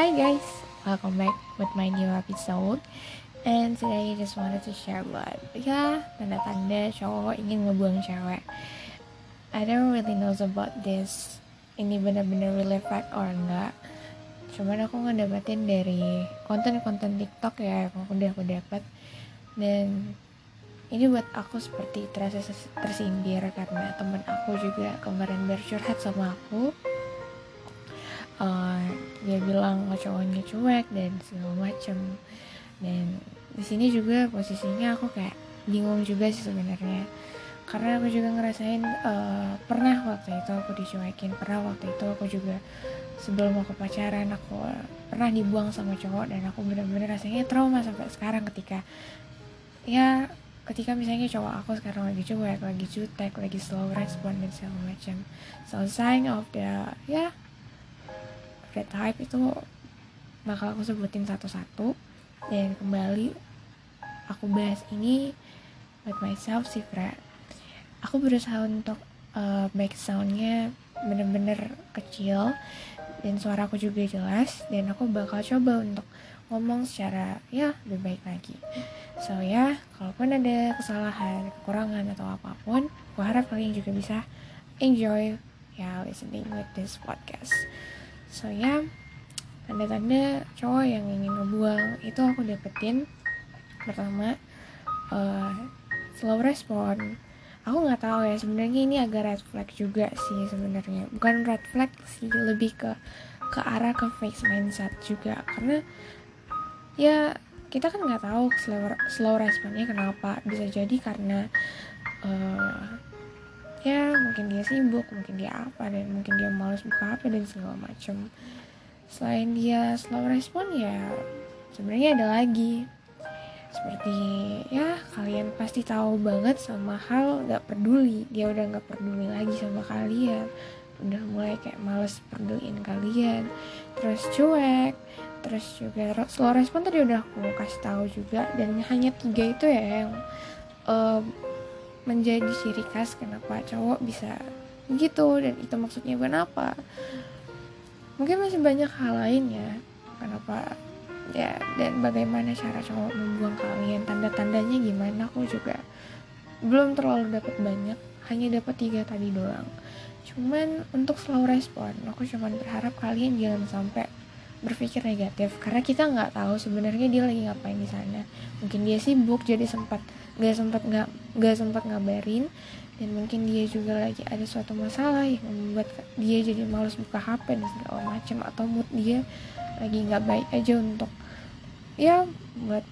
Hi guys, welcome back with my new episode. And today I just wanted to share buat Ya, tanda-tanda cowok ingin ngebuang cewek. I don't really know about this Ini bener-bener really fact or enggak. Cuman aku ngedapetin dari konten-konten TikTok ya Yang udah aku dapet. Dan ini buat aku seperti terasa tersindir karena temen aku juga kemarin bercurhat sama aku uh, dia bilang cowoknya cuek dan segala macem dan di sini juga posisinya aku kayak bingung juga sih sebenarnya karena aku juga ngerasain uh, pernah waktu itu aku dicuekin pernah waktu itu aku juga sebelum aku pacaran aku pernah dibuang sama cowok dan aku bener-bener rasanya trauma sampai sekarang ketika ya ketika misalnya cowok aku sekarang lagi cuek, lagi jutek, lagi slow respon dan segala macam. So sign of the ya red type itu bakal aku sebutin satu-satu. Dan kembali aku bahas ini with myself sih Fra. Aku berusaha untuk uh, make soundnya bener-bener kecil dan suara aku juga jelas dan aku bakal coba untuk ngomong secara ya lebih baik lagi. So ya kalaupun ada kesalahan kekurangan atau apa pun aku harap kalian juga bisa enjoy ya listening with this podcast so ya tanda-tanda cowok yang ingin ngebuang itu aku dapetin pertama uh, slow respon aku nggak tahu ya sebenarnya ini agak red flag juga sih sebenarnya. Bukan red flag sih lebih ke ke arah ke fake mindset juga. Karena ya kita kan nggak tahu slow, slow responnya kenapa. Bisa jadi karena uh, ya mungkin dia sibuk mungkin dia apa dan mungkin dia malas buka apa dan segala macem. Selain dia slow respon ya sebenarnya ada lagi. Seperti ya kalian pasti tahu banget sama hal nggak peduli. Dia udah nggak peduli lagi sama kalian. Udah mulai kayak males peduliin kalian. Terus cuek. Terus juga slow respon tadi udah aku kasih tahu juga. Dan hanya tiga itu ya yang uh, menjadi ciri khas kenapa cowok bisa gitu dan itu maksudnya kenapa. Mungkin masih banyak hal lain ya kenapa ya dan bagaimana cara cowok membuang kalian tanda-tandanya gimana aku juga belum terlalu dapat banyak hanya dapat tiga tadi doang. Cuman untuk slow respon aku cuman berharap kalian jangan sampai berpikir negatif karena kita nggak tahu sebenarnya dia lagi ngapain di sana. Mungkin dia sibuk jadi sempat nggak sempat nggak nggak sempat ngabarin. Dan mungkin dia juga lagi ada suatu masalah yang membuat dia jadi males buka HP dan segala macam atau mood dia lagi nggak baik aja untuk ya buat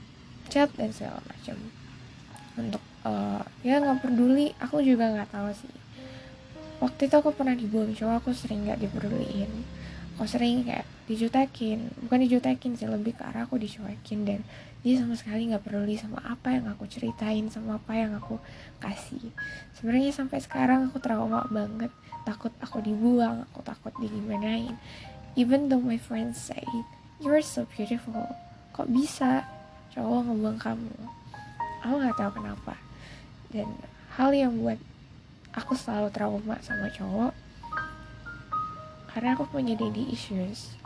chat dan segala macam untuk uh, ya nggak peduli aku juga nggak tahu sih. Waktu itu aku pernah dibuang cowok aku sering nggak dipeduliin. Aku sering kayak dijutekin. Bukan dijutekin sih lebih ke arah aku dicuekin dan dia sama sekali nggak peduli sama apa yang aku ceritain sama apa yang aku kasih. Sebenarnya sampai sekarang aku trauma banget. Takut aku dibuang aku takut digimanain. Even though my friends say you're so beautiful. Kok bisa cowok ngebuang kamu? Aku nggak tahu kenapa. Dan hal yang buat aku selalu trauma sama cowok karena aku punya daddy issues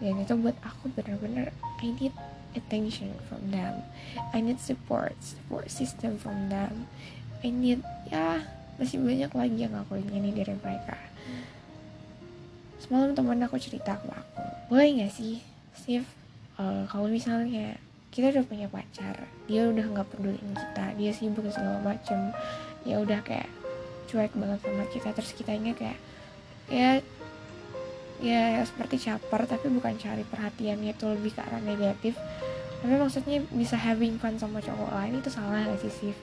dan itu buat aku bener-bener I need attention from them. I need support support system from them. I need ya masih banyak lagi yang aku ingin dari mereka. Semalam teman aku cerita ke aku boleh nggak sih Steve uh, kalau misalnya kita udah punya pacar dia udah nggak peduliin kita dia sibuk segala macem ya udah kayak cuek banget sama kita terus kitanya kayak ya ya seperti caper tapi bukan cari perhatiannya itu lebih ke arah negatif. Tapi maksudnya bisa having fun sama cowok lain itu salah gak sih Sif?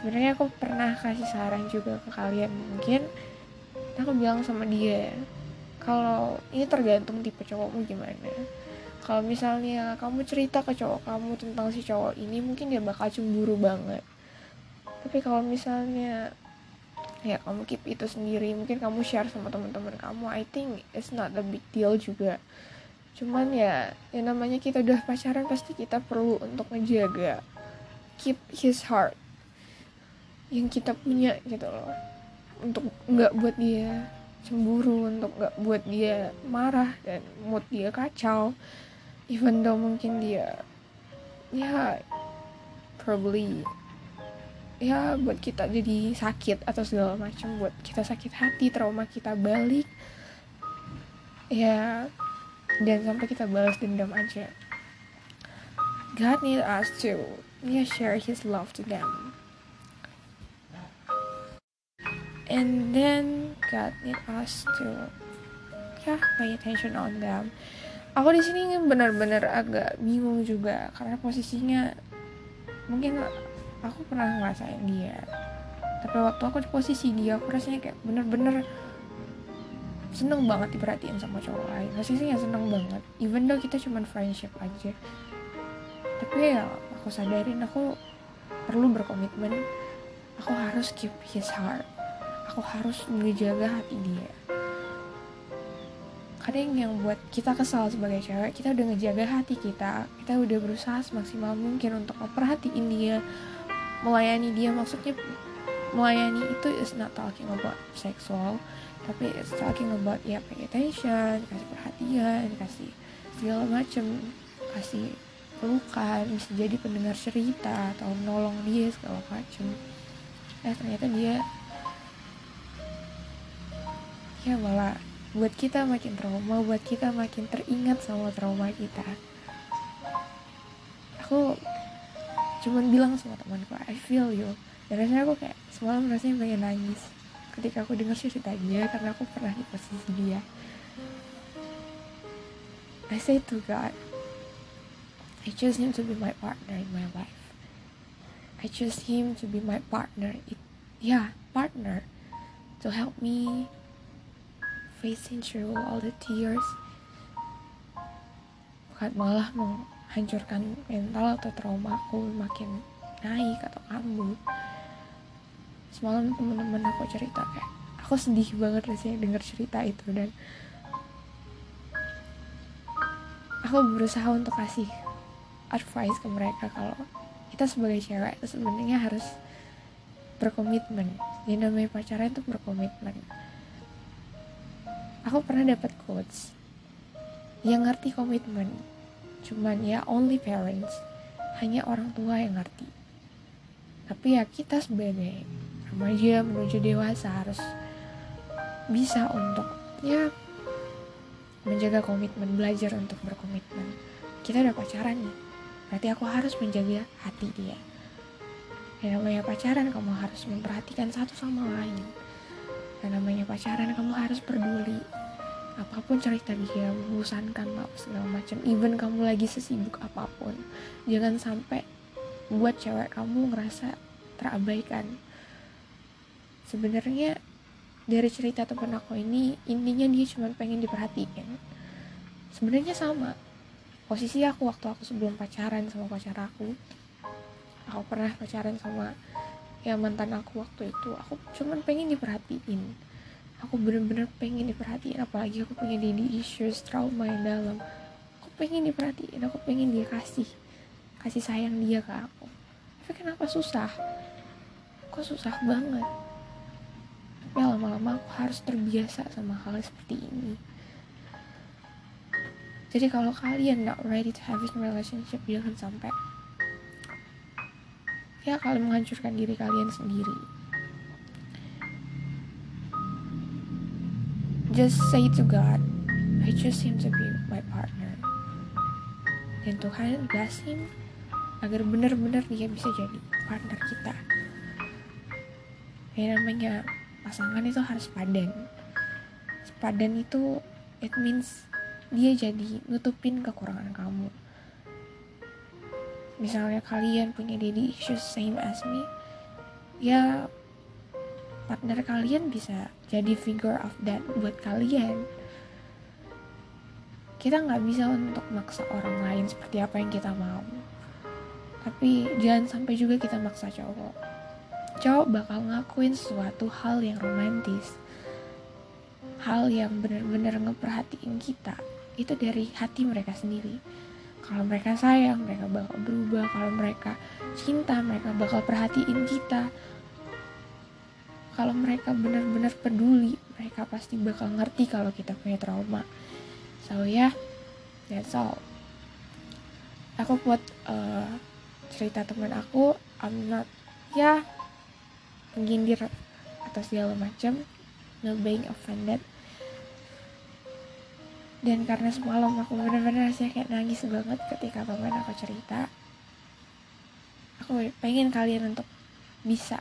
Sebenarnya aku pernah kasih saran juga ke kalian. Mungkin aku bilang sama dia kalau ini tergantung tipe cowokmu gimana. Kalau misalnya kamu cerita ke cowok kamu tentang si cowok ini mungkin dia bakal cemburu banget. Tapi kalau misalnya ya kamu keep itu sendiri. Mungkin kamu share sama teman-teman kamu. I think it's not a big deal juga. Cuman ya yang namanya kita udah pacaran pasti kita perlu untuk menjaga keep his heart. Yang kita punya gitu loh. Untuk nggak buat dia cemburu untuk nggak buat dia marah dan mood dia kacau. Even though mungkin dia ya probably ya buat kita jadi sakit atau segala macam buat kita sakit hati trauma kita balik. Ya dan sampai kita balas dendam aja. God need us to yeah, share His love to them. And then God need us to yeah, pay attention on them. Aku di sini benar-benar agak bingung juga karena posisinya mungkin aku pernah ngerasain dia. Tapi waktu aku di posisi dia aku rasanya kayak bener-bener seneng banget diperhatiin sama cowok lain. Rasanya seneng banget even though kita cuma friendship aja. Tapi ya aku sadarin aku perlu berkomitmen. Aku harus keep his heart. Aku harus menjaga hati dia. Kadang yang buat kita kesal sebagai cewek kita udah ngejaga hati kita. Kita udah berusaha semaksimal mungkin untuk memperhatiin dia melayani dia maksudnya melayani itu is not talking about sexual tapi it's talking about ya pay attention kasih perhatian kasih segala macem kasih pelukan bisa jadi pendengar cerita atau menolong dia segala macem. Eh ternyata dia ya malah buat kita makin trauma buat kita makin teringat sama trauma kita. Aku cuman bilang sama temanku I feel you. Dan rasanya aku kayak semalam rasanya pengen nangis ketika aku dengar ceritanya karena aku pernah di posisi dia. I say to God I choose him to be my partner in my life. I choose him to be my partner it, yeah partner to help me facing through all the tears. Bukan malah menghancurkan mental atau trauma aku makin naik atau kambuh. Semalam temen-temen aku cerita kayak aku sedih banget rasanya denger cerita itu dan aku berusaha untuk kasih advice ke mereka kalau kita sebagai cewek itu sebenarnya harus berkomitmen. Yang namanya pacaran itu berkomitmen. Aku pernah dapat quotes yang ngerti komitmen cuman ya only parents. Hanya orang tua yang ngerti. Tapi ya kita sebagai remaja menuju dewasa harus bisa untuk ya menjaga komitmen belajar untuk berkomitmen. Kita udah pacaran nih berarti aku harus menjaga hati dia. Yang namanya pacaran kamu harus memperhatikan satu sama lain. Yang namanya pacaran kamu harus peduli apa pun cerita dia mengusankan lah segala macam. Even kamu lagi sesibuk apa pun jangan sampai buat cewek kamu ngerasa terabaikan. Sebenarnya dari cerita temen aku ini intinya dia cuma pengen diperhatiin. Sebenarnya sama. Posisi aku waktu aku sebelum pacaran sama pacar aku aku pernah pacaran sama ya mantan aku waktu itu aku cuman pengen diperhatiin aku bener-bener pengen diperhatiin apalagi aku punya daddy issues trauma yang dalam. Aku pengen diperhatiin aku pengen dia kasih kasih sayang dia ke aku. Tapi kenapa susah? Kok susah banget. Tapi lama-lama aku harus terbiasa sama hal seperti ini. Jadi kalau kalian not ready to have a relationship jangan sampai ya kalian menghancurkan diri kalian sendiri just say to God I choose him to be my partner. Dan Tuhan bless him agar benar-benar dia bisa jadi partner kita. Yang namanya pasangan itu harus padan sepadan itu it means dia jadi nutupin kekurangan kamu. Misalnya kalian punya daddy issues same as me ya partner kalian bisa jadi figure of that buat kalian. Kita nggak bisa untuk maksa orang lain seperti apa yang kita mau. Tapi jangan sampai juga kita maksa cowok. Cowok bakal ngakuin suatu hal yang romantis. Hal yang benar-benar ngeperhatiin kita. Itu dari hati mereka sendiri. Kalau mereka sayang mereka bakal berubah. Kalau mereka cinta mereka bakal perhatiin kita kalau mereka benar-benar peduli mereka pasti bakal ngerti kalau kita punya trauma. So ya yeah, that's all. Aku buat uh, cerita teman aku I'm not ya mengindir atau segala macam not being offended. Dan karena semalam aku benar-benar rasanya kayak nangis banget ketika teman aku cerita aku pengen kalian untuk bisa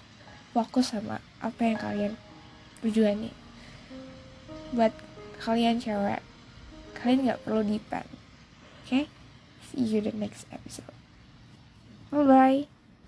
fokus sama apa yang kalian tujuani buat kalian cewek kalian nggak perlu depend oke? Okay? see you the next episode. Bye bye